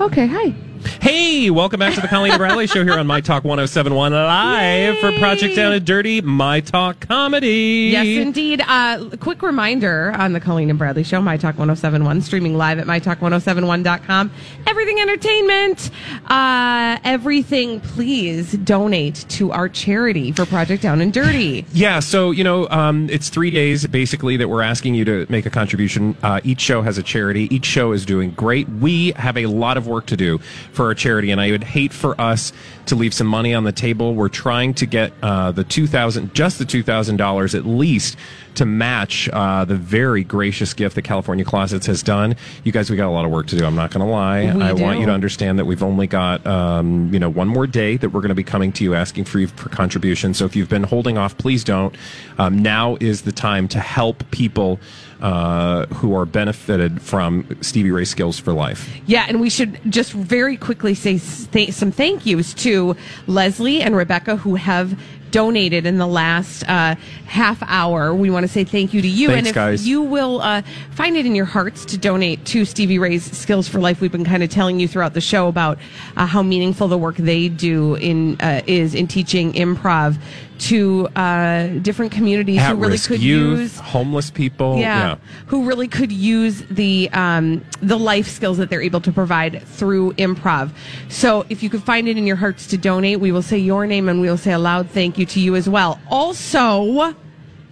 Okay, hi. Hey, welcome back to the Colleen and Bradley Show here on My Talk 1071 live for Project Down and Dirty, My Talk Comedy. Yes, indeed. Uh, quick reminder on the Colleen and Bradley Show, My Talk 1071, streaming live at MyTalk1071.com. Everything entertainment. Uh, everything, please donate to our charity for Project Down and Dirty. Yeah, so, you know, um, it's three days basically that we're asking you to make a contribution. Uh, each show has a charity. Each show is doing great. We have a lot of work to do for our charity, and I would hate for us to leave some money on the table. We're trying to get uh, the two thousand, just the two thousand dollars at least, to match uh, the very gracious gift that California Closets has done. You guys, we got a lot of work to do. I'm not going to lie. We I want you to understand that we've only got um, you know one more day that we're going to be coming to you asking for you for contributions. So if you've been holding off, please don't. Um, now is the time to help people. Uh, who are benefited from Stevie Ray Skills for Life. Yeah, and we should just very quickly say th- some thank yous to Leslie and Rebecca who have donated in the last uh, half hour. We want to say thank you to you. Thanks, and if guys. you will uh, find it in your hearts to donate to Stevie Ray's Skills for Life, we've been kind of telling you throughout the show about uh, how meaningful the work they do in uh, is in teaching improv to uh, different communities who really could youth, use homeless people. yeah, who really could use the um, the life skills that they're able to provide through improv. So if you could find it in your hearts to donate, we will say your name and we will say a loud thank you to you as well. Also,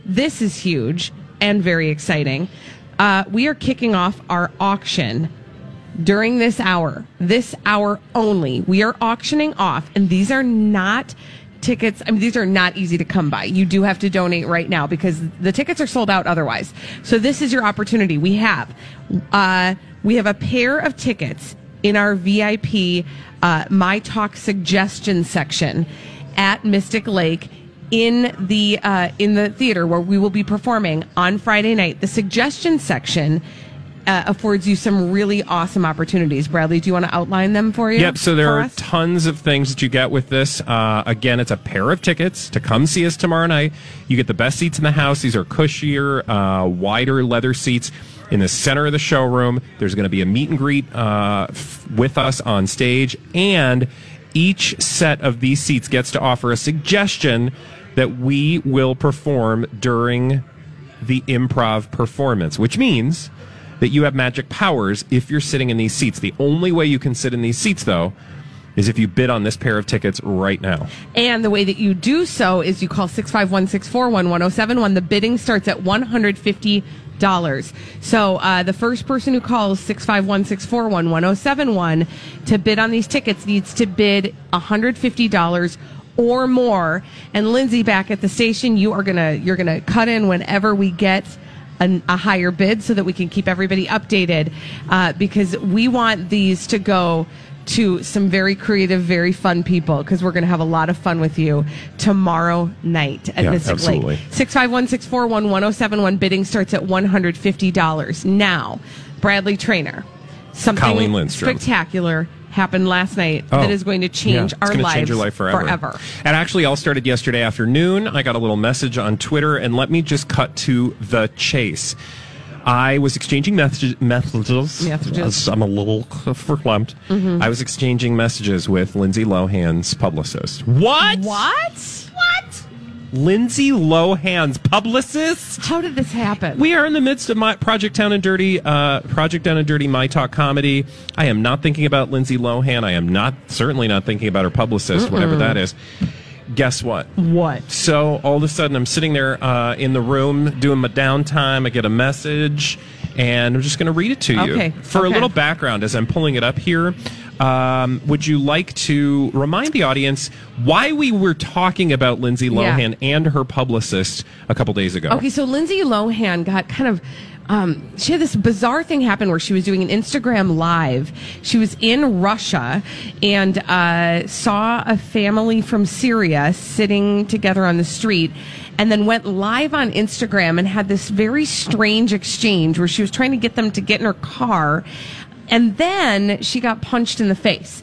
this is huge and very exciting. Uh, we are kicking off our auction during this hour, this hour only. We are auctioning off, and these are not tickets. I mean, these are not easy to come by. You do have to donate right now because the tickets are sold out otherwise. So this is your opportunity. We have, uh, we have a pair of tickets in our VIP uh, My Talk suggestion section at Mystic Lake in the uh, in the theater where we will be performing on Friday night. The suggestion section uh, affords you some really awesome opportunities. Bradley, do you want to outline them for you? Yep. So there are us? tons of things that you get with this. Uh, again, it's a pair of tickets to come see us tomorrow night. You get the best seats in the house. These are cushier, uh, wider leather seats. In the center of the showroom, there's going to be a meet and greet uh, f- with us on stage, and each set of these seats gets to offer a suggestion that we will perform during the improv performance, which means that you have magic powers if you're sitting in these seats. The only way you can sit in these seats, though, is if you bid on this pair of tickets right now. And the way that you do so is you call 651 641 1071. The bidding starts at $150. So uh, the first person who calls 651 641 1071 to bid on these tickets needs to bid $150 or more. And Lindsay, back at the station, you are gonna you're gonna cut in whenever we get an, a higher bid so that we can keep everybody updated uh, because we want these to go to some very creative, very fun people because we're going to have a lot of fun with you tomorrow night at Yeah, Mystic absolutely. Lake. 651 641 1071. Bidding starts at $150. Now, Bradley Traynor, something spectacular happened last night Oh, that is going to change Yeah, our it's lives change your life forever. forever. And actually, all started yesterday afternoon. I got a little message on Twitter, and let me just cut to the chase. I was exchanging messages. messages. Messages. I'm a little verklempt. Mm-hmm. I was exchanging messages with Lindsay Lohan's publicist. What? What? What? Lindsay Lohan's publicist. How did this happen? We are in the midst of my Project Down and Dirty, uh, Project Down and Dirty, My Talk comedy. I am not thinking about Lindsay Lohan. I am not certainly not thinking about her publicist, whatever that is. Guess what? what? So all of a sudden, I'm sitting there uh, in the room doing my downtime. I get a message, and I'm just going to read it to you Okay, for a little background as I'm pulling it up here. Um, would you like to remind the audience why we were talking about Lindsay Yeah. Lohan and her publicist a couple days ago? Okay, so Lindsay Lohan got kind of. Um, she had this bizarre thing happen where she was doing an Instagram live. She was in Russia and uh, saw a family from Syria sitting together on the street, and then went live on Instagram and had this very strange exchange where she was trying to get them to get in her car, and then she got punched in the face.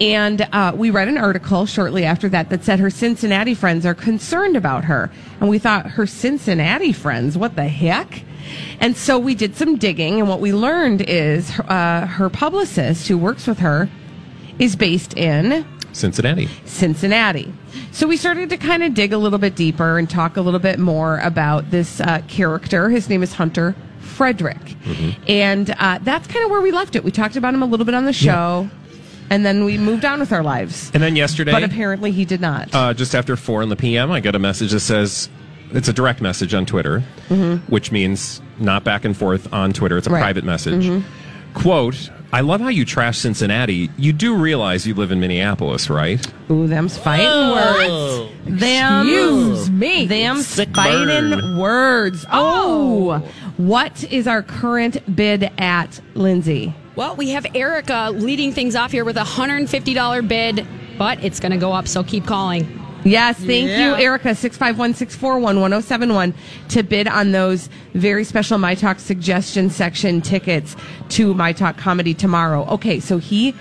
And uh, we read an article shortly after that that said her Cincinnati friends are concerned about her. And we thought, her Cincinnati friends? What the heck? And so we did some digging, and what we learned is uh, her publicist, who works with her, is based in Cincinnati. Cincinnati. So we started to kind of dig a little bit deeper and talk a little bit more about this uh, character. His name is Hunter Frederick. And uh, that's kind of where we left it. We talked about him a little bit on the show, and then we moved on with our lives. And then yesterday, But apparently he did not. uh, just after four in the PM, I got a message that says it's a direct message on Twitter, which means not back and forth on Twitter. It's a Mm-hmm. Right. private message. Quote. I love how you trash Cincinnati. You do realize you live in Minneapolis, right? Ooh, them's fighting words. Them, Excuse me. Them's Sick fighting burn. words. Oh. What is our current bid at, Lindsay? Well, we have Erica leading things off here with a $150 bid, but it's going to go up, so keep calling. Yes, thank Yeah. you, Erica. 651 641 1071 to bid on those very special My Talk suggestion section tickets to My Talk Comedy tomorrow. Okay, so he.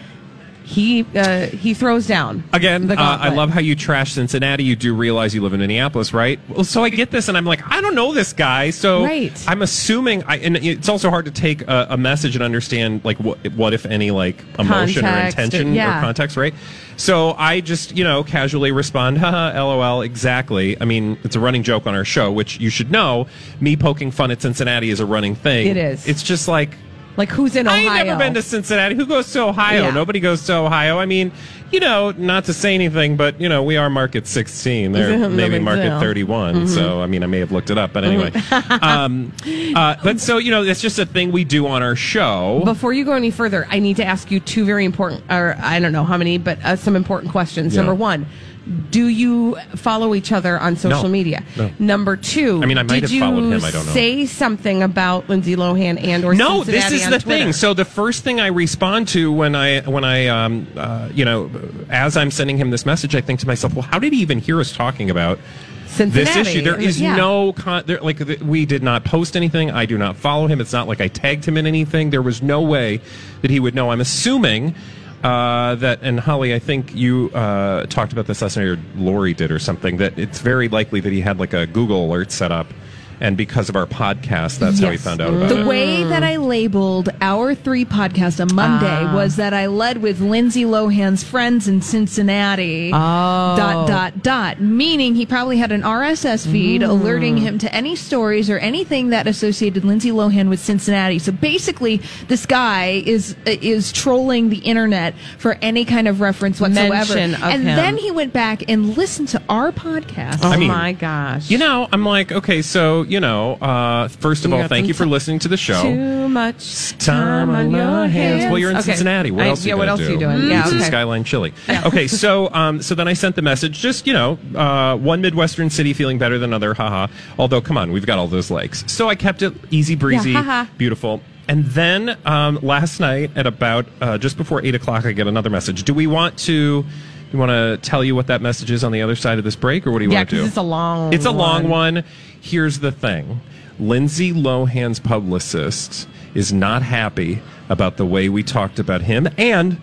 He uh, he throws down Again, uh, I love how you trash Cincinnati. You do realize you live in Minneapolis, right? Well, so I get this, and I'm like, I don't know this guy, so Right. I'm assuming. I, and it's also hard to take a, a message and understand like what, what if any, like emotion Context, or intention yeah. or context, right? So I just you know casually respond, haha, lol, exactly. I mean, it's a running joke on our show, which you should know. Me poking fun at Cincinnati is a running thing. It is. It's just like. Like who's in Ohio? I ain't never been to Cincinnati. Who goes to Ohio? Yeah. Nobody goes to Ohio. I mean, you know, not to say anything, but you know, we are market 16. They're maybe market deal. Mm-hmm. 31. So, I mean, I may have looked it up, but anyway. um, uh, but so, you know, it's just a thing we do on our show. Before you go any further, I need to ask you two very important, or I don't know how many, but uh, some important questions. Yeah. Number one, do you follow each other on social No. media? No. Number two, I mean, I might did have you followed him, I don't know. Say something about Lindsay Lohan and or no, this is the Twitter? thing. So the first thing I respond to when I when I um uh, you know as I'm sending him this message, I think to myself, well, how did he even hear us talking about Cincinnati. this issue. There is Yeah. no con- there, like th- we did not post anything. I do not follow him. It's not like I tagged him in anything. There was no way that he would know. I'm assuming uh, that, and Holly, I think you uh, talked about this last night, or Lori did, or something. That it's very likely that he had like a Google alert set up, and because of our podcast, that's how he Yes. found out about The it. The way that I labeled our three podcast on Monday Ah. was that I led with Lindsay Lohan's friends in Cincinnati. Oh. Dot dot dot. Meaning he probably had an RSS feed Mm. alerting him to any stories or anything that associated Lindsay Lohan with Cincinnati. So basically, this guy is is trolling the internet for any kind of reference whatsoever. Of and him. then he went back and listened to our podcast. Oh I mean, my gosh! You know, I'm like, okay, so you know, uh, first of You all, thank you for ti- listening to the show. too much time on your hands. Well, you're in Okay. Cincinnati. What I- else? yeah, you what else do? you doing? Yeah, okay. Skyline chili. Okay, so um, so then I sent the message. Just you know, uh, one Midwestern city feeling better than other. Haha. Although, come on, we've got all those lakes. So I kept it easy breezy, Yeah, beautiful. And then um, last night at about uh, just before eight o'clock, I get another message. Do we want to? You want to tell you what that message is on the other side of this break, or what do you Yeah, want to do? it's a long It's a long one. one. Here's the thing Lindsay Lohan's publicist is not happy about the way we talked about him and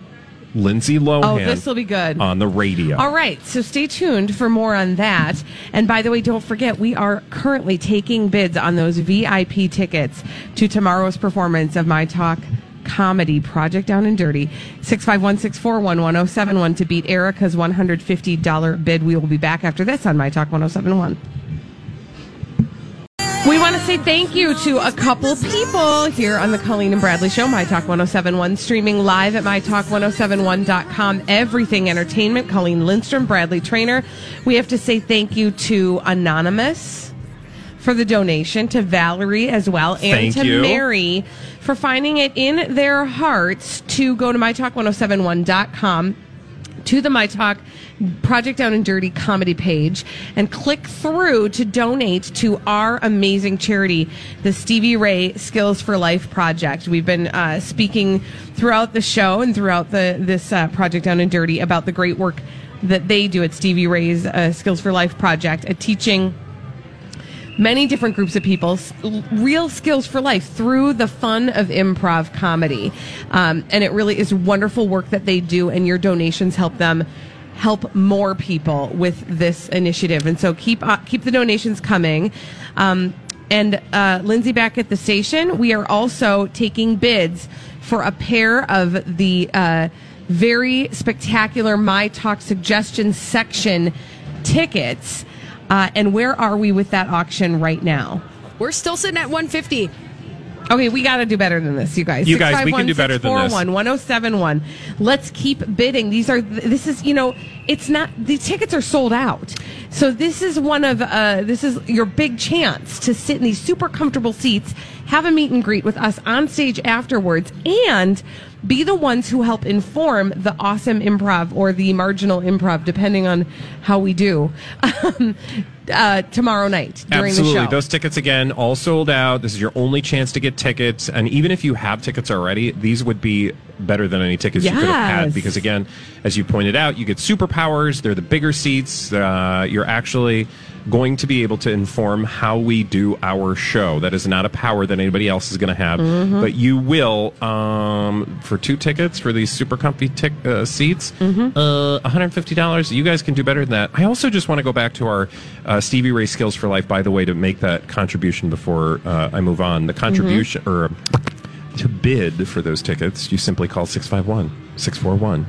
Lindsay Lohan. Oh, this'll be good. On the radio. All right, so stay tuned for more on that. And by the way, don't forget, we are currently taking bids on those VIP tickets to tomorrow's performance of My Talk comedy project down and dirty 651-641-1071 to beat erica's $150 bid we will be back after this on my talk 1071 we want to say thank you to a couple people here on the Colleen and Bradley Show, My Talk 1071, streaming live at MyTalk1071.com. Everything Entertainment, Colleen Lindstrom, Bradley Traynor. We have to say thank you to Anonymous for the donation, to Valerie as well, and Thank to you. Mary for finding it in their hearts to go to MyTalk1071.com to the My Talk Project Down and Dirty comedy page and click through to donate to our amazing charity, the Stevie Ray Skills for Life Project. We've been uh, speaking throughout the show and throughout the this uh, Project Down and Dirty about the great work that they do at Stevie Ray's uh, Skills for Life Project, at teaching many different groups of people real skills for life through the fun of improv comedy. Um, and it really is wonderful work that they do and your donations help them help more people with this initiative. And so keep uh, keep the donations coming. Um, and uh, lindsay back at the station we are also taking bids for a pair of the uh, very spectacular my talk suggestion section tickets uh, and where are we with that auction right now? We're still sitting at 150. Okay, we got to do better than this, you guys. You guys, we can do better than this. 1071. Let's keep bidding. These are this is, you know, it's not the tickets are sold out. So this is one of uh this is your big chance to sit in these super comfortable seats, have a meet and greet with us on stage afterwards and be the ones who help inform the awesome improv or the marginal improv depending on how we do. Uh, tomorrow night during Absolutely. the show. Those tickets again, all sold out. This is your only chance to get tickets. And even if you have tickets already, these would be better than any tickets you could have had because again, as you pointed out, you get superpowers. They're the bigger seats. Uh, you're actually going to be able to inform how we do our show. That is not a power that anybody else is going to have, Mm-hmm. but you will um, for two tickets for these super comfy tic- uh, seats. Mm-hmm. Uh, $150. You guys can do better than that. I also just want to go back to our uh, Stevie Ray Skills for Life, by the way, to make that contribution before uh, I move on. The contribution, or to bid for those tickets, you simply call 651 641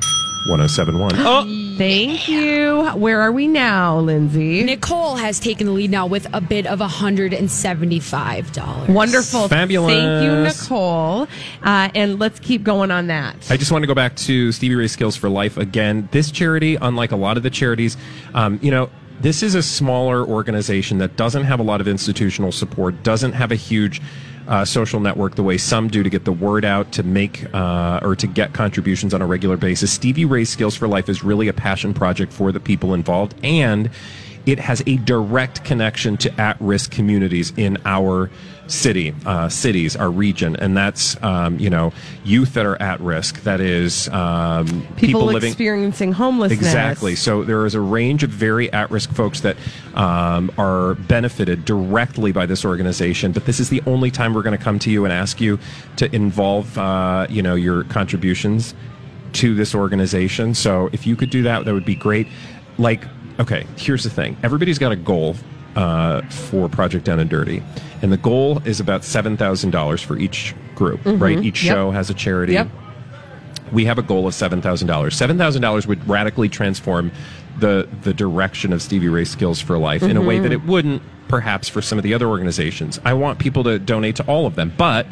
1071. Oh, Thank you. Where are we now, Lindsay? Nicole has taken the lead now with a bid of $175. Wonderful. Fabulous. Thank you, Nicole. Uh, and let's keep going on that. I just want to go back to Stevie Ray Skills for Life again. This charity, unlike a lot of the charities, um, you know, this is a smaller organization that doesn't have a lot of institutional support, doesn't have a huge uh, social network the way some do to get the word out, to make uh, or to get contributions on a regular basis. Stevie Ray Skills for Life is really a passion project for the people involved, and it has a direct connection to at-risk communities in our city, uh, cities, our region, and that's um, you know youth that are at risk. That is um, People, people, living experiencing homelessness. Exactly. So there is a range of very at-risk folks that um, are benefited directly by this organization. But this is the only time we're going to come to you and ask you to involve, uh, you know, your contributions to this organization. So if you could do that, that would be great. Like, okay, here's the thing: everybody's got a goal uh, for Project Down and Dirty, and the goal is about seven thousand dollars for each group. Right? Each Yep. show has a charity Yep. we have a goal of seven thousand dollars. Seven thousand dollars would radically transform the the direction of Stevie Ray Skills for Life in a way that it wouldn't perhaps for some of the other organizations. I want people to donate to all of them, but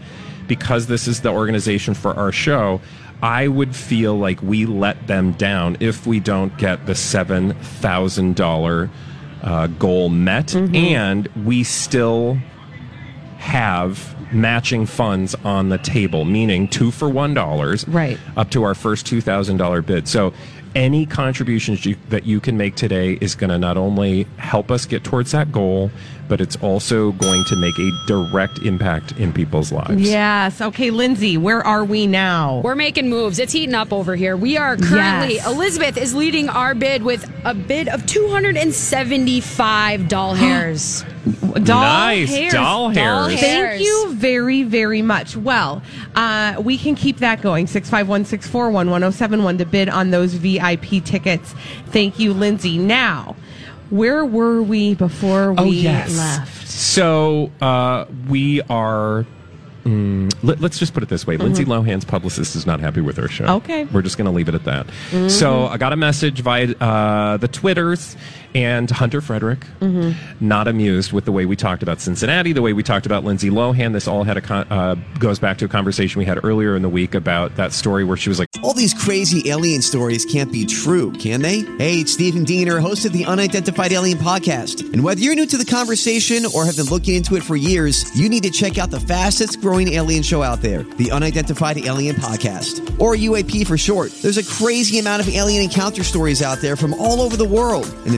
because this is the organization for our show, I would feel like we let them down if we don't get the seven thousand dollar uh, goal met, and we still have matching funds on the table, meaning two for one dollars, Right. up to our first two thousand dollar bid. So any contributions you, that you can make today is going to not only help us get towards that goal, but it's also going to make a direct impact in people's lives. Yes. Okay, Lindsay, where are we now? We're making moves. It's heating up over here. We are currently, Yes. Elizabeth is leading our bid with a bid of 275 doll hairs. Doll Nice. hairs. Doll Doll hairs. hairs. Thank you very, very much. Well, uh, we can keep that going. 651 641 1071 to bid on those VIP tickets. Thank you, Lindsay. Now, where were we before we Oh, yes. left? So uh, we are Let, us just put it this way: Lindsay Lohan's publicist is not happy with her show. Mm-hmm. Okay. we're just going to leave it at that. Mm-hmm. So I got a message via uh, the Twitters, and Hunter Frederick Mm-hmm. not amused with the way we talked about Cincinnati, the way we talked about Lindsay Lohan. This all had a con- uh, goes back to a conversation we had earlier in the week about that story where she was like, All these crazy alien stories can't be true, can they? Hey, it's Stephen Diener, host of the Unidentified Alien Podcast. And whether you're new to the conversation or have been looking into it for years, you need to check out the fastest growing alien show out there, the Unidentified Alien Podcast, or UAP for short. There's a crazy amount of alien encounter stories out there from all over the world. And the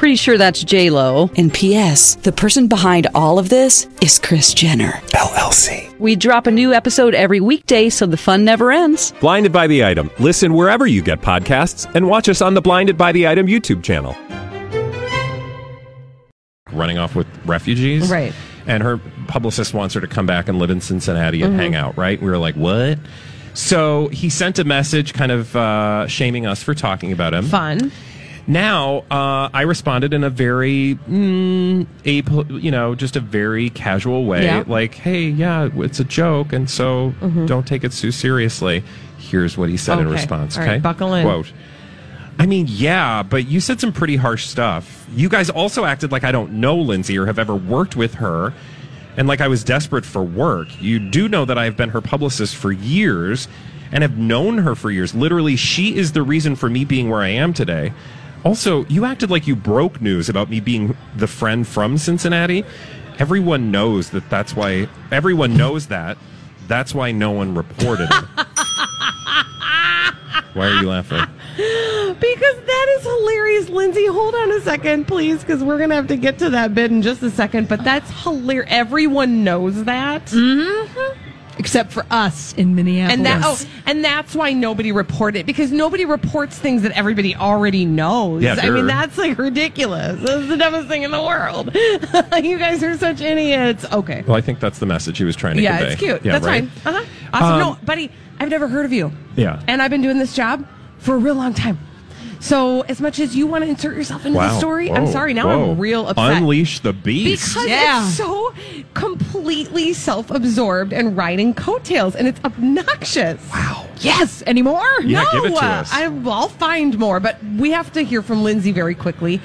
Pretty sure that's J Lo. And P.S. The person behind all of this is Kris Jenner. LLC. We drop a new episode every weekday, so the fun never ends. Blinded by the item. Listen wherever you get podcasts, and watch us on the Blinded by the Item YouTube channel. running off with refugees. Right. And her publicist wants her to come back and live in Cincinnati and hang out, right? We were like, what? So he sent a message kind of uh, shaming us for talking about him. Fun. Now, uh, I responded in a very, mm, a, you know, just a very casual way. Yeah. Like, hey, yeah, it's a joke, and so don't take it too seriously. Here's what he said in response. All Okay. right, buckle in. Quote. I mean, yeah, but you said some pretty harsh stuff. You guys also acted like I don't know Lindsay or have ever worked with her, and like I was desperate for work. You do know that I have been her publicist for years and have known her for years. Literally, she is the reason for me being where I am today. Also, you acted like you broke news about me being the friend from Cincinnati. Everyone knows that that's why, everyone knows that. That's why no one reported it. why are you laughing? Because that is hilarious, Lindsay. Hold on a second, please, because we're gonna have to get to that bit in just a second. But that's hilarious. Everyone knows that, mm-hmm. Except for us in Minneapolis. and that oh, and that's why nobody reported because nobody reports things that everybody already knows. Yeah, I sure. mean, that's like ridiculous. That's the dumbest thing in the world. you guys are such idiots. Okay. Well, I think that's the message he was trying to get. Yeah, convey. it's cute. Yeah, That's right? fine. Uh huh. Awesome. Um, no, buddy, I've never heard of you. Yeah. And I've been doing this job for a real long time. So, as much as you want to insert yourself into the Wow. story, I'm sorry. Now Whoa. I'm real upset. Unleash the beast. because Yeah. it's so completely self-absorbed and riding coattails, and it's obnoxious. Wow. yes, anymore? Yeah, no, give it to us. I, I'll find more, but we have to hear from Lindsay very quickly.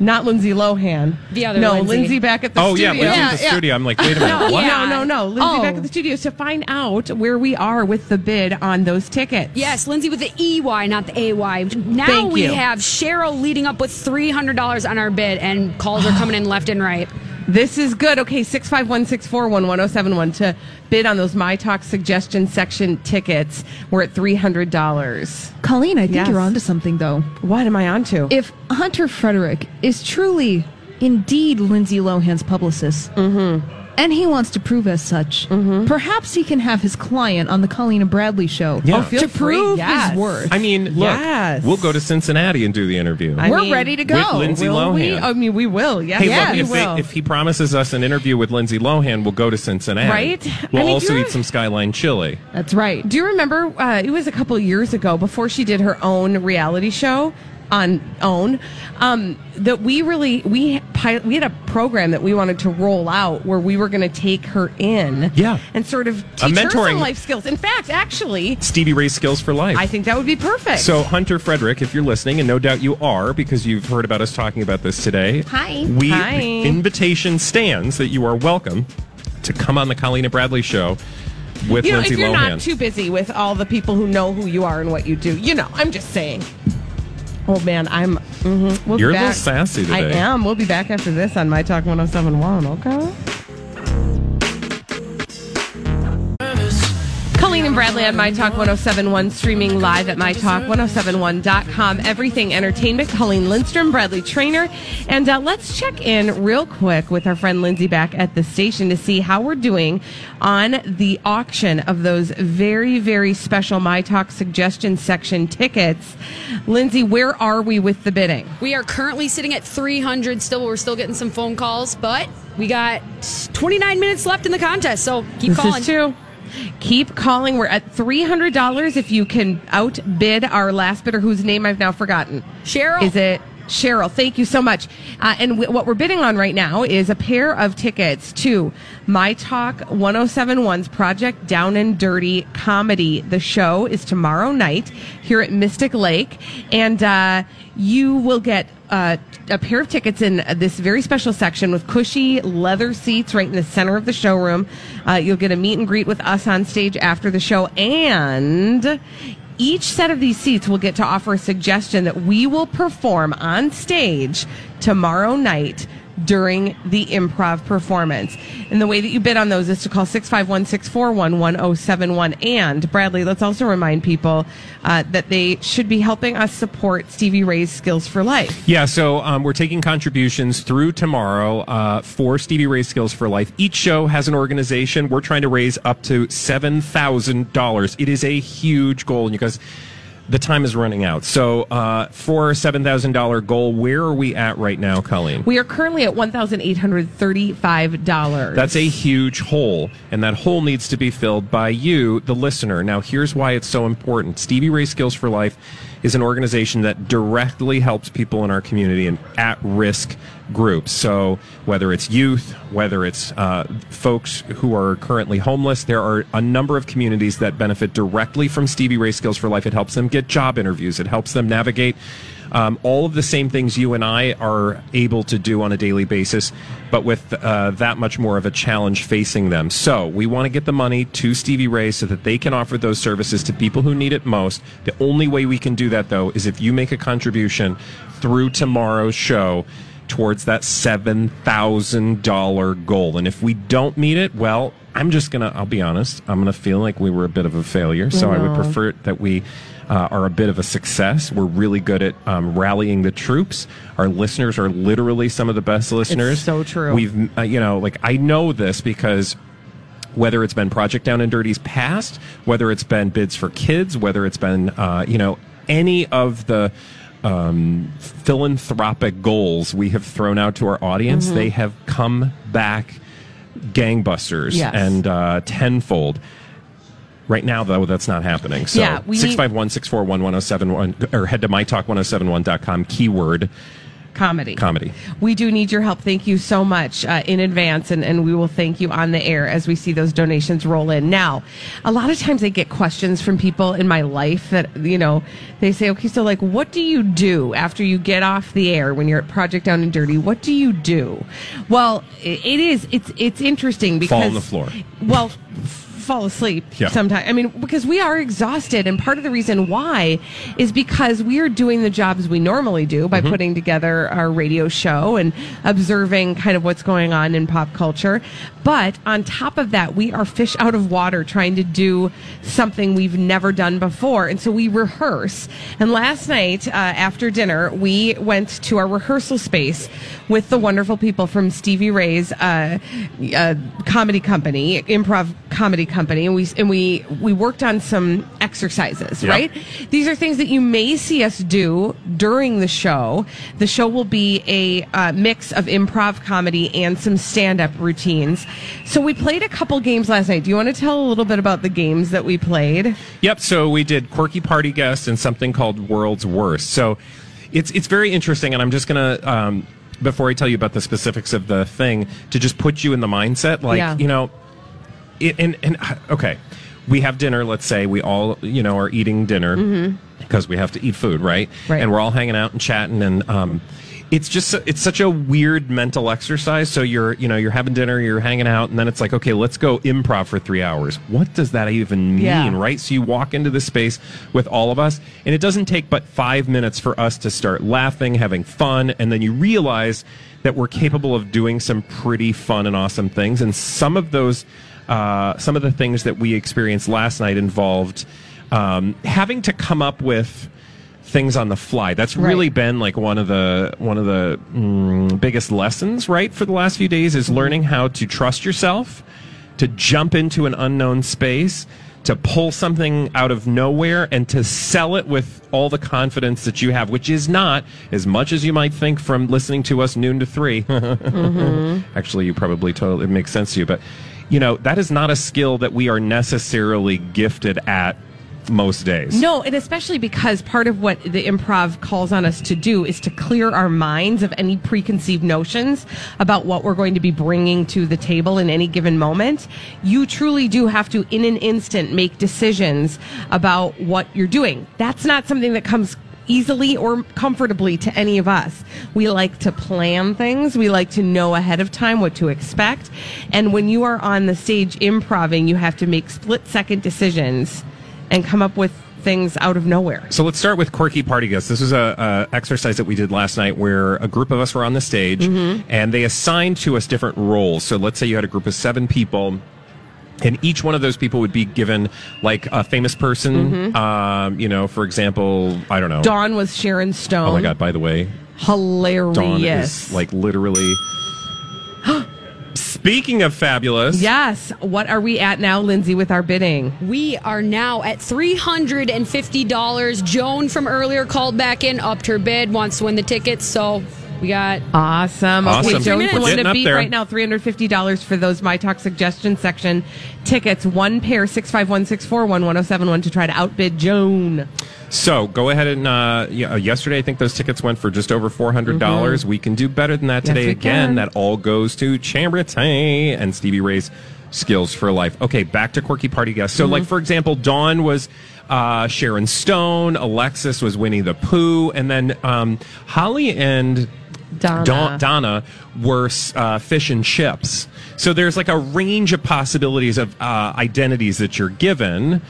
Not Lindsay Lohan. The other no, Lindsay. back at the studio. oh, yeah. Lindsay Yeah, at the yeah. studio. I'm like, wait a minute. No, what? no, no, no. Lindsay Oh. back at oh. the studio to find out where we are with the bid on those tickets. Yes, Lindsay with the EY, not the AY. Now Thank we you. have Cheryl leading up with $300 on our bid, and calls are coming in left and right. This is good. Okay, 651 641 1071 to bid on those My Talk suggestion section tickets. We're at $300. Colleen, I think Yes. you're onto something, though. What am I onto? If Hunter Frederick is truly, indeed, Lindsay Lohan's publicist, mm-hmm. And he wants to prove as such, perhaps he can have his client on the Colleen and Bradley show Yeah. Oh, feel to free, prove yes. his worth. I mean, look, Yes. we'll go to Cincinnati and do the interview. I We're mean, ready to go. With Lindsay Will we? Lohan. I mean, we will. Yes. Hey, yeah, look, we if, they, if he promises us an interview with Lindsay Lohan, we'll go to Cincinnati. Right? We'll I mean, also you're- eat some Skyline chili. That's right. Do you remember? Uh, it was a couple of years ago before she did her own reality show on OWN. Um, that we really we pilot, we had a program that we wanted to roll out where we were going to take her in, Yeah. and sort of teach her mentoring- some life skills. In fact, actually, Stevie Ray Skills for Life. I think that would be perfect. So, Hunter Frederick, if you're listening, and no doubt you are because you've heard about us talking about this today. Hi. We Hi. the invitation stands that you are welcome to come on the Colleen and Bradley show with you know, Lindsay if you're Lohan. not too busy with all the people who know who you are and what you do, you know, I'm just saying. Oh man, I'm. mhm, we'll You're a little sassy today. I am. We'll be back after this on My Talk 1071. Okay. Colleen and Bradley on My Talk 1071, streaming live at MyTalk1071.com. Everything Entertainment. Colleen Lindstrom, Bradley Traynor. And uh, let's check in real quick with our friend Lindsay back at the station to see how we're doing on the auction of those very, very special My Talk suggestion section tickets. Lindsay, where are we with the bidding? We are currently sitting at 300 still. We're still getting some phone calls, but we got 29 minutes left in the contest. So keep this calling. is true. Keep calling. We're at three hundred dollars. If you can outbid our last bidder, whose name I've now forgotten. Cheryl. Is it Cheryl? Thank you so much. Uh, and w- what we're bidding on right now is a pair of tickets to My Talk 1071's Project Down and Dirty comedy. The show is tomorrow night here at Mystic Lake, and uh, you will get. Uh, a pair of tickets in this very special section with cushy leather seats right in the center of the showroom. Uh, you'll get a meet and greet with us on stage after the show, and each set of these seats will get to offer a suggestion that we will perform on stage tomorrow night during the improv performance. And the way that you bid on those is to call 651 641 1071. And Bradley, let's also remind people uh, that they should be helping us support Stevie Ray's Skills for Life. Yeah, so um, we're taking contributions through tomorrow uh, for Stevie Ray Skills for Life. Each show has an organization. We're trying to raise up to $7,000. It is a huge goal, and you guys, the time is running out. So uh, for $7,000 goal, where are we at right now, Colleen? We are currently at $1,835. That's a huge hole, and that hole needs to be filled by you, the listener. Now, here's why it's so important Stevie Ray Skills for Life is an organization that directly helps people in our community and at risk groups. So, whether it's youth, whether it's uh, folks who are currently homeless, there are a number of communities that benefit directly from Stevie Ray Skills for Life. It helps them get job interviews, it helps them navigate um, all of the same things you and I are able to do on a daily basis, but with uh, that much more of a challenge facing them. So we want to get the money to Stevie Ray so that they can offer those services to people who need it most. The only way we can do that, though, is if you make a contribution through tomorrow's show towards that $7,000 goal. And if we don't meet it, well, I'm just going to, I'll be honest, I'm going to feel like we were a bit of a failure. So I would prefer that we uh, are a bit of a success. We're really good at um, rallying the troops. Our listeners are literally some of the best listeners. so true. We've, uh, you know, like I know this because whether it's been Project Down and Dirty's past, whether it's been bids for kids, whether it's been, uh, you know, any of the um, philanthropic goals we have thrown out to our audience, Mm-hmm. they have come back gangbusters Yes. and uh, tenfold. Right now, though, that's not happening. So Yeah, we 651 641 1071 or head to mytalk1071.com, keyword comedy. comedy. We do need your help. Thank you so much uh, in advance, and, and we will thank you on the air as we see those donations roll in. Now, a lot of times I get questions from people in my life that, you know, they say, okay, so like, what do you do after you get off the air when you're at Project Down and Dirty? What do you do? Well, it is, it's, it's interesting because. Fall on the floor. Well, fall asleep Yeah. sometimes. I mean, because we are exhausted, and part of the reason why is because we are doing the jobs we normally do by Mm-hmm. putting together our radio show and observing kind of what's going on in pop culture. But on top of that, we are fish out of water trying to do something we've never done before, and so we rehearse. And last night uh, after dinner, we went to our rehearsal space with the wonderful people from Stevie Ray's uh, uh, comedy company, improv comedy company, and we and we we worked on some exercises. Yeah. Right, these are things that you may see us do during the show. The show will be a uh, mix of improv comedy and some stand up routines. So we played a couple games last night. Do you want to tell a little bit about the games that we played? Yep. So we did quirky party guest and something called World's Worst. So it's it's very interesting, and I'm just gonna. Um, before I tell you about the specifics of the thing, to just put you in the mindset, like Yeah. you know, and and uh, okay, we have dinner. Let's say we all you know are eating dinner because we have to eat food, right? Mm-hmm. Right. And we're all hanging out and chatting, and um, it's just it's such a weird mental exercise. So you're you know you're having dinner, you're hanging out, and then it's like okay, let's go improv for three hours. What does that even mean, Yeah. right? So you walk into this space with all of us, and it doesn't take but five minutes for us to start laughing, having fun, and then you realize that we're capable of doing some pretty fun and awesome things, and some of those uh, some of the things that we experienced last night involved um, having to come up with things on the fly. That's really been like one of the one of the mm, biggest lessons, right, for the last few days is learning how to trust yourself, to jump into an unknown space, to pull something out of nowhere and to sell it with all the confidence that you have, which is not as much as you might think from listening to us noon to 3 mm-hmm. Actually, you probably totally it makes sense to you, but you know that is not a skill that we are necessarily gifted at most days. No, and especially because part of what the improv calls on us to do is to clear our minds of any preconceived notions about what we're going to be bringing to the table in any given moment. You truly do have to, in an instant, make decisions about what you're doing. That's not something that comes easily or comfortably to any of us. We like to plan things. We like to know ahead of time what to expect. And when you are on the stage improving, you have to make split second decisions and come up with things out of nowhere. So let's start with quirky party guests. This was a, a exercise that we did last night where a group of us were on the stage and they assigned to us different roles. So let's say you had a group of seven people. And each one of those people would be given like a famous person. Um, you know, for example, I don't know. Dawn was Sharon Stone. Oh my God! By the way, Hilarious. Dawn is like literally. Speaking of fabulous, Yes. What are we at now, Lindsay, with our bidding? We are now at $350. Joan from earlier called back in, upped her bid, wants to win the tickets. So we got Awesome. Awesome. Okay, Joan's the We're one getting to up beat there. right now. Three hundred fifty dollars for those My Talk suggestion section tickets. One pair, six five one six four one one zero seven one to try to outbid Joan. So go ahead and uh, uh, yesterday I think those tickets went for just over four hundred dollars. We can do better than that Mm-hmm. Yes, today. Again, can. that all goes to charity and Stevie Ray's skills for life. Okay, back to quirky party guests. So, Mm-hmm. like for example, Dawn was uh, Sharon Stone, Alexis was Winnie the Pooh, and then um, Holly and Donna. Don- Donna were uh, fish and chips. So there's like a range of possibilities of uh, identities that you're given.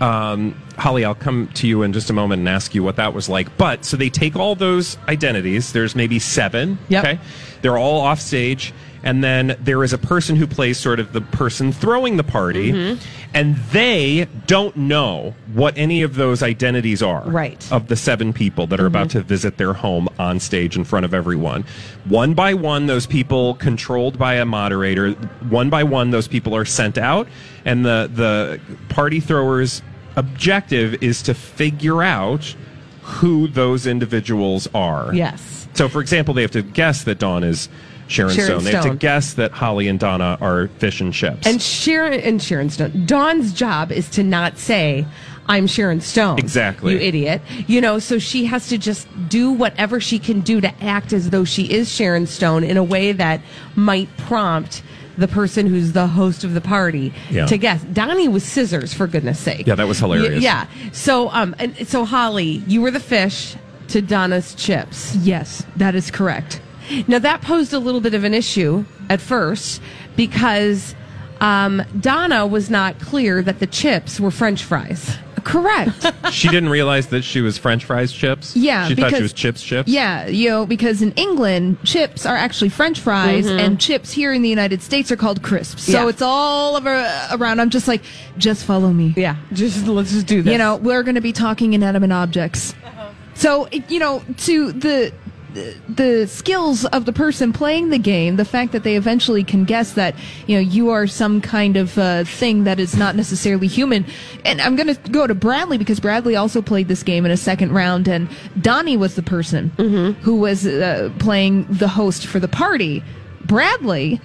Um, Holly, I'll come to you in just a moment and ask you what that was like. But so they take all those identities. There's maybe seven. Yep. Okay. They're all off stage. And then there is a person who plays sort of the person throwing the party. Mm-hmm. And they don't know what any of those identities are Right. Mm-hmm. of the seven people that are about to visit their home on stage in front of everyone. One by one, those people controlled by a moderator, one by one, those people are sent out, and the, the party throwers' objective is to figure out who those individuals are. Yes. So, for example, they have to guess that Dawn is Sharon, Sharon Stone. They have to guess that Holly and Donna are fish and chips. And Sharon and Sharon Stone. Dawn's job is to not say, I'm Sharon Stone. Exactly. You idiot. You know, so she has to just do whatever she can do to act as though she is Sharon Stone in a way that might prompt the person who's the host of the party Yeah. to guess. Donnie was scissors, for goodness sake. Yeah, that was hilarious. Yeah. So, um, and so Holly, you were the fish to Donna's chips. Yes, that is correct. Now that posed a little bit of an issue at first because um, Donna was not clear that the chips were French fries. Correct. she didn't realize that she was French fries chips. Yeah, she thought she was chips chips. Yeah, you know, because in England, chips are actually French fries, Mm-hmm. and chips here in the United States are called crisps. So Yeah. it's all over, around. I'm just like, just follow me. Yeah, just let's just do this. You know, we're going to be talking inanimate objects. So, you know, to the, the skills of the person playing the game, the fact that they eventually can guess that, you know, you are some kind of uh, thing that is not necessarily human. And I'm going to go to Bradley because Bradley also played this game in a second round, and Donnie was the person who was uh, playing the host for the party. Bradley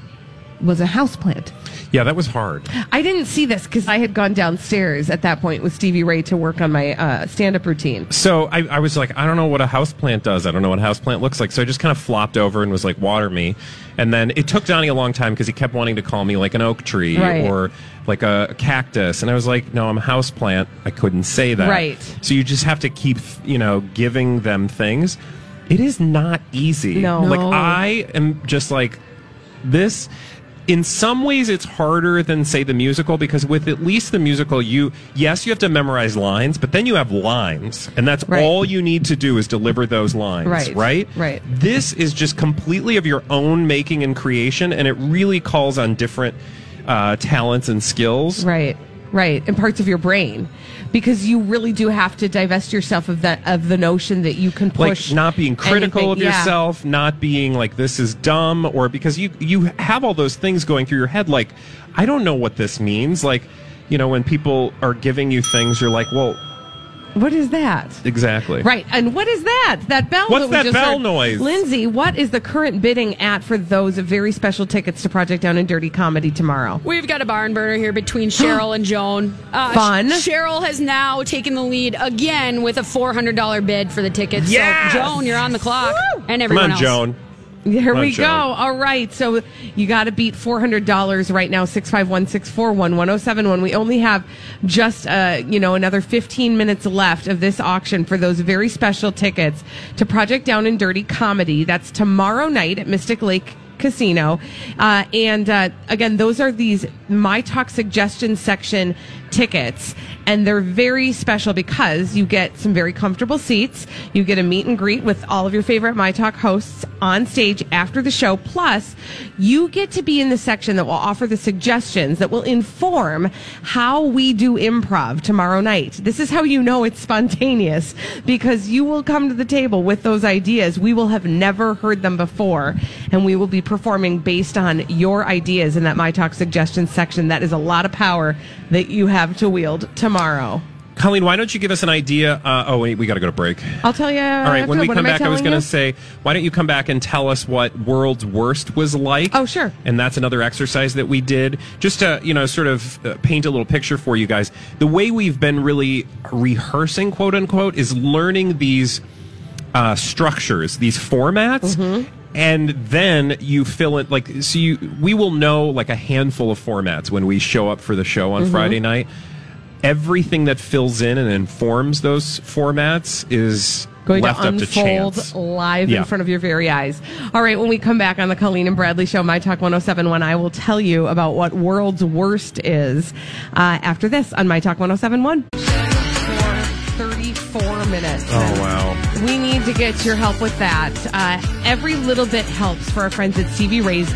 was a houseplant. Yeah, that was hard. I didn't see this because I had gone downstairs at that point with Stevie Ray to work on my uh, stand-up routine. So I, I was like, I don't know what a houseplant does. I don't know what a houseplant looks like. So I just kind of flopped over and was like, water me. And then it took Donnie a long time because he kept wanting to call me like an oak tree Right. or like a cactus. And I was like, no, I'm a houseplant. I couldn't say that. Right. So you just have to keep, you know, giving them things. It is not easy. No. Like I am just like this in some ways it's harder than say the musical because with at least the musical you yes you have to memorize lines but then you have lines and that's Right. all you need to do is deliver those lines Right. right Right. this is just completely of your own making and creation and it really calls on different uh, talents and skills. Right, right, and parts of your brain, because you really do have to divest yourself of that of the notion that you can push like not being critical anything. of Yeah. yourself, not being like this is dumb, or because you you have all those things going through your head. Like I don't know what this means. Like you know when people are giving you things, you're like, well, What is that? exactly. Right, and what is that? That bell. What's we that just bell heard. noise? Lindsay? What is the current bidding at for those very special tickets to Project Down and Dirty Comedy tomorrow? We've got a barn burner here between Cheryl and Joan. Uh, Fun. Sh- Cheryl has now taken the lead again with a $400 bid for the tickets. Yes! So, Joan, you're on the clock. And everyone Come everyone on, else. Joan. Here Come we go. Joan. All right. So you got to beat $400 right now, 651 641 1071. We only have just, uh, you know, another 15 minutes left of this auction for those very special tickets to Project Down and Dirty Comedy. That's tomorrow night at Mystic Lake Casino. Uh, and uh, again, those are these My Talk suggestion section tickets. And they're very special because you get some very comfortable seats. You get a meet and greet with all of your favorite My Talk hosts on stage after the show. Plus, you get to be in the section that will offer the suggestions that will inform how we do improv tomorrow night. This is how you know it's spontaneous because you will come to the table with those ideas. We will have never heard them before, and we will be performing based on your ideas in that My Talk suggestions section. That is a lot of power that you have to wield tomorrow. Colleen, why don't you give us an idea? Uh, oh, wait, we got to go to break. I'll tell you. All right, when we what come back, I, was going to say, why don't you come back and tell us what World's Worst was like? Oh, sure. And that's another exercise that we did, just to you know, sort of uh, paint a little picture for you guys. The way we've been really rehearsing, quote unquote, is learning these uh, structures, these formats. Mm-hmm. And then you fill it like so. You we will know like a handful of formats when we show up for the show on Mm-hmm. Friday night. Everything that fills in and informs those formats is going left to up to unfold chance. live Yeah. in front of your very eyes. All right, when we come back on the Colleen and Bradley Show, My Talk 1071, I will tell you about what world's worst is uh, after this on My Talk 1071. 34 minutes. Oh wow! We need to get your help with that. Uh, every little bit helps for our friends at Stevie Ray's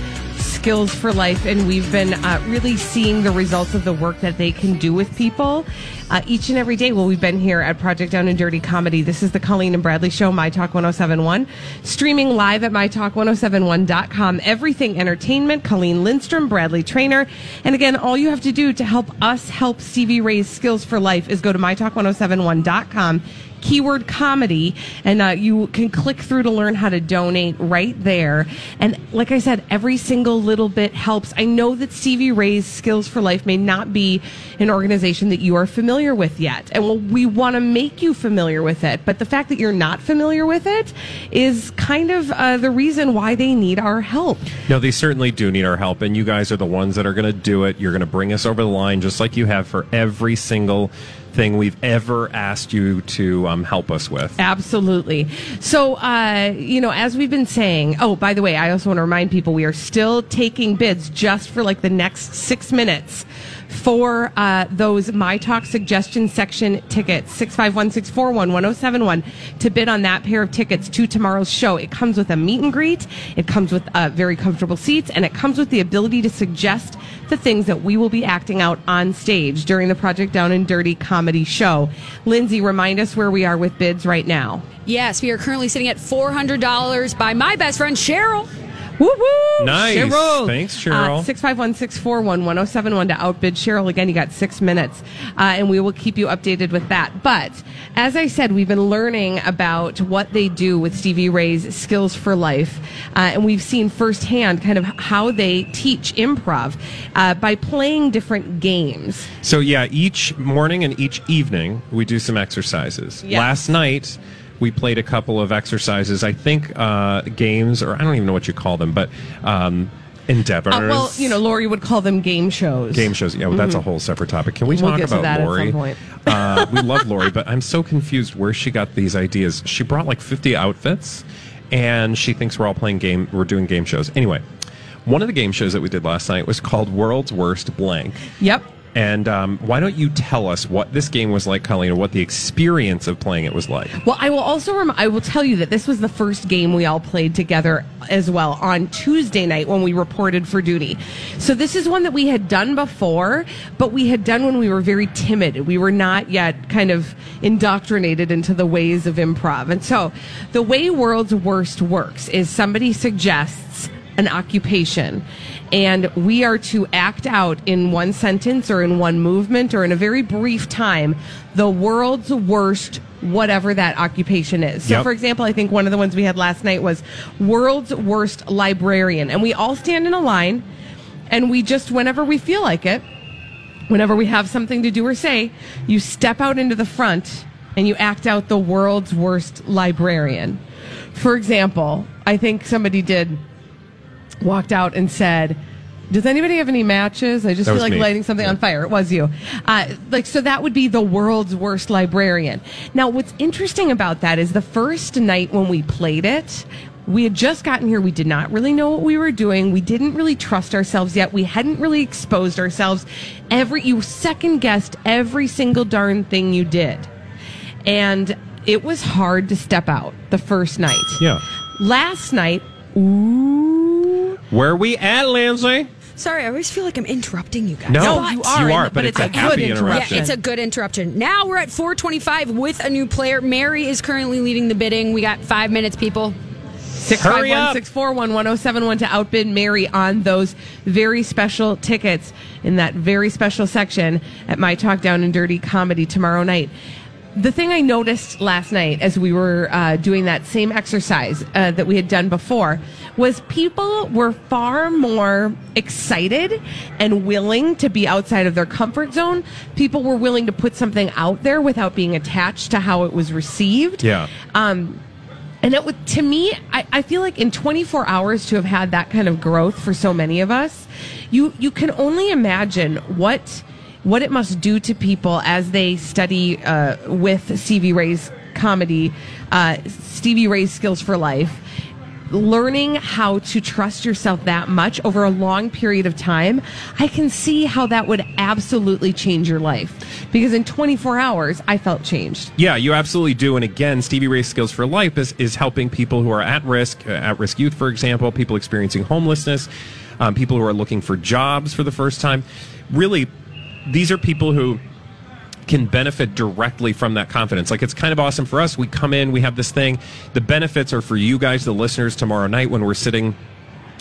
Skills for Life, and we've been uh, really seeing the results of the work that they can do with people uh, each and every day. Well, we've been here at Project Down and Dirty Comedy. This is the Colleen and Bradley Show, My Talk 1071, streaming live at MyTalk1071.com. Everything Entertainment, Colleen Lindstrom, Bradley Traynor. And again, all you have to do to help us help Stevie Ray's Skills for Life is go to MyTalk1071.com keyword comedy and uh, you can click through to learn how to donate right there. And like i said every single little bit helps. I know that stevie ray's skills for life may not be an organization that you are familiar with yet and well, we want to make you familiar with it but the fact that you're not familiar with it is kind of uh, the reason why they need our help. No, they certainly do need our help, and you guys are the ones that are going to do it. You're going to bring us over the line, just like you have for every single thing we've ever asked you to um, help us with. Absolutely. So, uh, you know, as we've been saying, oh, by the way, I also want to remind people we are still taking bids just for like the next six minutes for uh, those My Talk suggestion section tickets, 651 641 1071, to bid on that pair of tickets to tomorrow's show. It comes with a meet and greet, it comes with uh, very comfortable seats, and it comes with the ability to suggest the things that we will be acting out on stage during the Project Down and Dirty comedy show. Lindsay, remind us where we are with bids right now. Yes, we are currently sitting at $400 by my best friend, Cheryl. Woo woo! Nice. Cheryl. Thanks, Cheryl. Uh, 651 641 1071 to outbid Cheryl. Again, you got six minutes, uh, and we will keep you updated with that. But as I said, we've been learning about what they do with Stevie Ray's Skills for Life, uh, and we've seen firsthand kind of how they teach improv uh, by playing different games. So yeah, each morning and each evening we do some exercises. Yes. Last night we played a couple of exercises. I think uh, games, or I don't even know what you call them, but um, endeavors. Uh, well, you know, Lori would call them game shows. Game shows. Yeah, well, that's a whole separate topic. Can we Mm-hmm. We'll talk about Lori? uh, we love Lori, but I'm so confused where she got these ideas. She brought like 50 outfits, and she thinks we're all playing game. We're doing game shows. Anyway, one of the game shows that we did last night was called World's Worst Blank. Yep. And um, why don't you tell us what this game was like, Colleen, and what the experience of playing it was like? Well, I will also rem- I will tell you that this was the first game we all played together as well on Tuesday night when we reported for duty. So this is one that we had done before, but we had done when we were very timid. We were not yet kind of indoctrinated into the ways of improv. And so the way World's Worst works is somebody suggests an occupation and we are to act out in one sentence or in one movement or in a very brief time the world's worst whatever that occupation is. So Yep. for example, I think one of the ones we had last night was world's worst librarian and we all stand in a line and we just whenever we feel like it whenever we have something to do or say, you step out into the front and you act out the world's worst librarian. For example, I think somebody did walked out and said, does anybody have any matches? I just That feel like me. lighting something on fire. It was you. Uh, like, so that would be the world's worst librarian. Now, what's interesting about that is the first night when we played it, we had just gotten here. We did not really know what we were doing. We didn't really trust ourselves yet. We hadn't really exposed ourselves. Every, you second guessed every single darn thing you did. And it was hard to step out the first night. Yeah. Last night, ooh. Where are we at, Lindsay? Sorry, I always feel like I'm interrupting you guys. No, But- you are, you are, but but it's it's, a a good happy interruption. interruption. Yeah, it's a good interruption. Now we're at 425 with a new player. Mary is currently leading the bidding. We got five minutes, people. Six Hurry five one up. six four one one zero seven one to outbid Mary on those very special tickets in that very special section at my Talk Down and Dirty Comedy tomorrow night. The thing I noticed last night as we were uh, doing that same exercise uh, that we had done before was people were far more excited and willing to be outside of their comfort zone. People were willing to put something out there without being attached to how it was received. Yeah. Um, and it would, to me, I, I feel like in 24 hours to have had that kind of growth for so many of us, you you can only imagine what what it must do to people as they study uh, with Stevie Ray's comedy, uh, Stevie Ray's Skills for Life. Learning how to trust yourself that much over a long period of time, I can see how that would absolutely change your life. Because in 24 hours, I felt changed. Yeah, you absolutely do. And again, Stevie Ray's Skills for Life is, is helping people who are at risk, uh, at risk youth, for example, people experiencing homelessness, um, people who are looking for jobs for the first time. Really, these are people who can benefit directly from that confidence. Like it's kind of awesome for us. We come in, we have this thing. The benefits are for you guys, the listeners, tomorrow night when we're sitting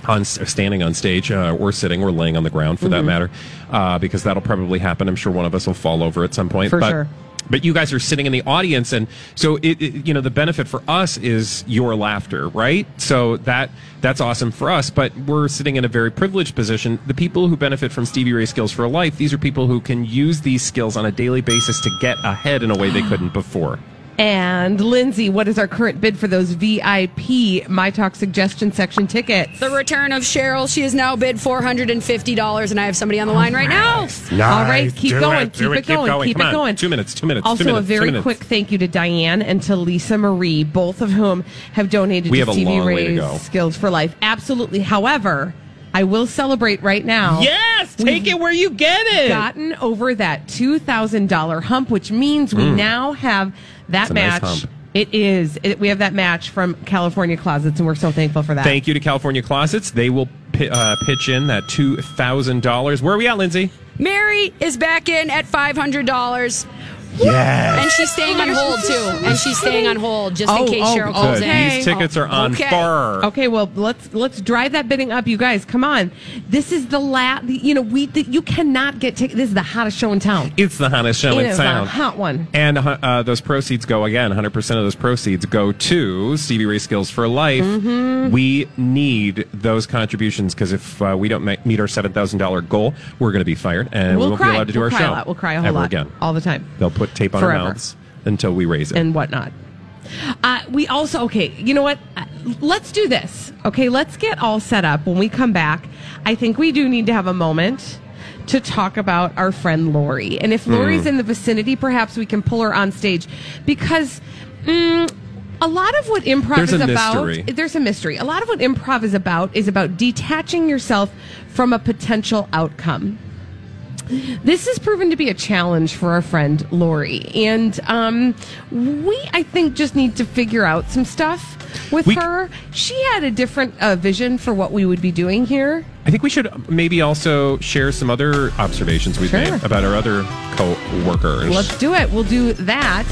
on standing on stage uh, or sitting or laying on the ground for that Mm-hmm. matter, uh, because that'll probably happen. I'm sure one of us will fall over at some point. For but, sure. But you guys are sitting in the audience, and so it, it, you know the benefit for us is your laughter, right? So that that's awesome for us. But we're sitting in a very privileged position. The people who benefit from Stevie Ray Skills for a Life, these are people who can use these skills on a daily basis to get ahead in a way they couldn't before. And Lindsay, what is our current bid for those VIP My Talk suggestion section tickets? The return of Cheryl. She has now bid $450, and I have somebody on the line right now. All right, keep going, it, keep it, it going, going. keep Come it on. going. Two minutes, two minutes, two Also, minutes, a very quick thank you to Diane and to Lisa Marie, both of whom have donated We to have a Stevie long way to Ray's go. Skills for Life. Absolutely. However, I will celebrate right now. Yes, take it where you get it. Gotten over that two thousand dollar hump, which means we now have that It's a nice match. hump. It is. It, we have that match from California Closets, and we're so thankful for that. Thank you to California Closets. They will pi- uh, pitch in that two thousand dollars. Where are we at, Lindsay? Mary is back in at $500. Yes. And she's staying on hold, too. And she's staying on hold just in Oh, case oh, Cheryl calls Good. in. Okay. These tickets are on Okay. fire. Okay, well let's let's drive that bidding up, you guys. Come on, this is the la. the- You know, we the, you cannot get tickets. This is the hottest show in town. It's the hottest show It in is a town. hot one. And uh, uh, those proceeds go again. 100 percent of those proceeds go to Stevie Ray Skills for Life. Mm-hmm. We need those contributions because if uh, we don't ma- meet our seven thousand dollar goal, we're going to be fired and we'll we won't cry. be allowed to do we'll our cry show a lot. We'll cry a whole ever lot again. all the time They'll put tape on our mouths until we raise it. and whatnot. Uh, we also okay. You know what? Uh, Let's do this. Okay, let's get all set up. When we come back, I think we do need to have a moment to talk about our friend Lori. And if Lori's Hmm. in the vicinity, perhaps we can pull her on stage because. Mm, a lot of what improv There's is about mystery. there's a mystery. A lot of what improv is about is about detaching yourself from a potential outcome. This has proven to be a challenge for our friend Lori, and um, we, I think, just need to figure out some stuff with We- her. She had a different uh, vision for what we would be doing here. I think we should maybe also share some other observations we've Sure. made about our other co-workers. Let's do it. We'll do that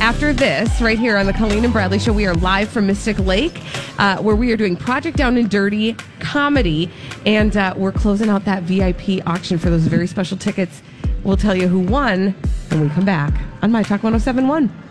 after this, right here on the Colleen and Bradley Show. We are live from Mystic Lake, uh, where we are doing Project Down and Dirty comedy, and uh, we're closing out that VIP auction for those very special tickets. We'll tell you who won when we come back on My Talk 1071.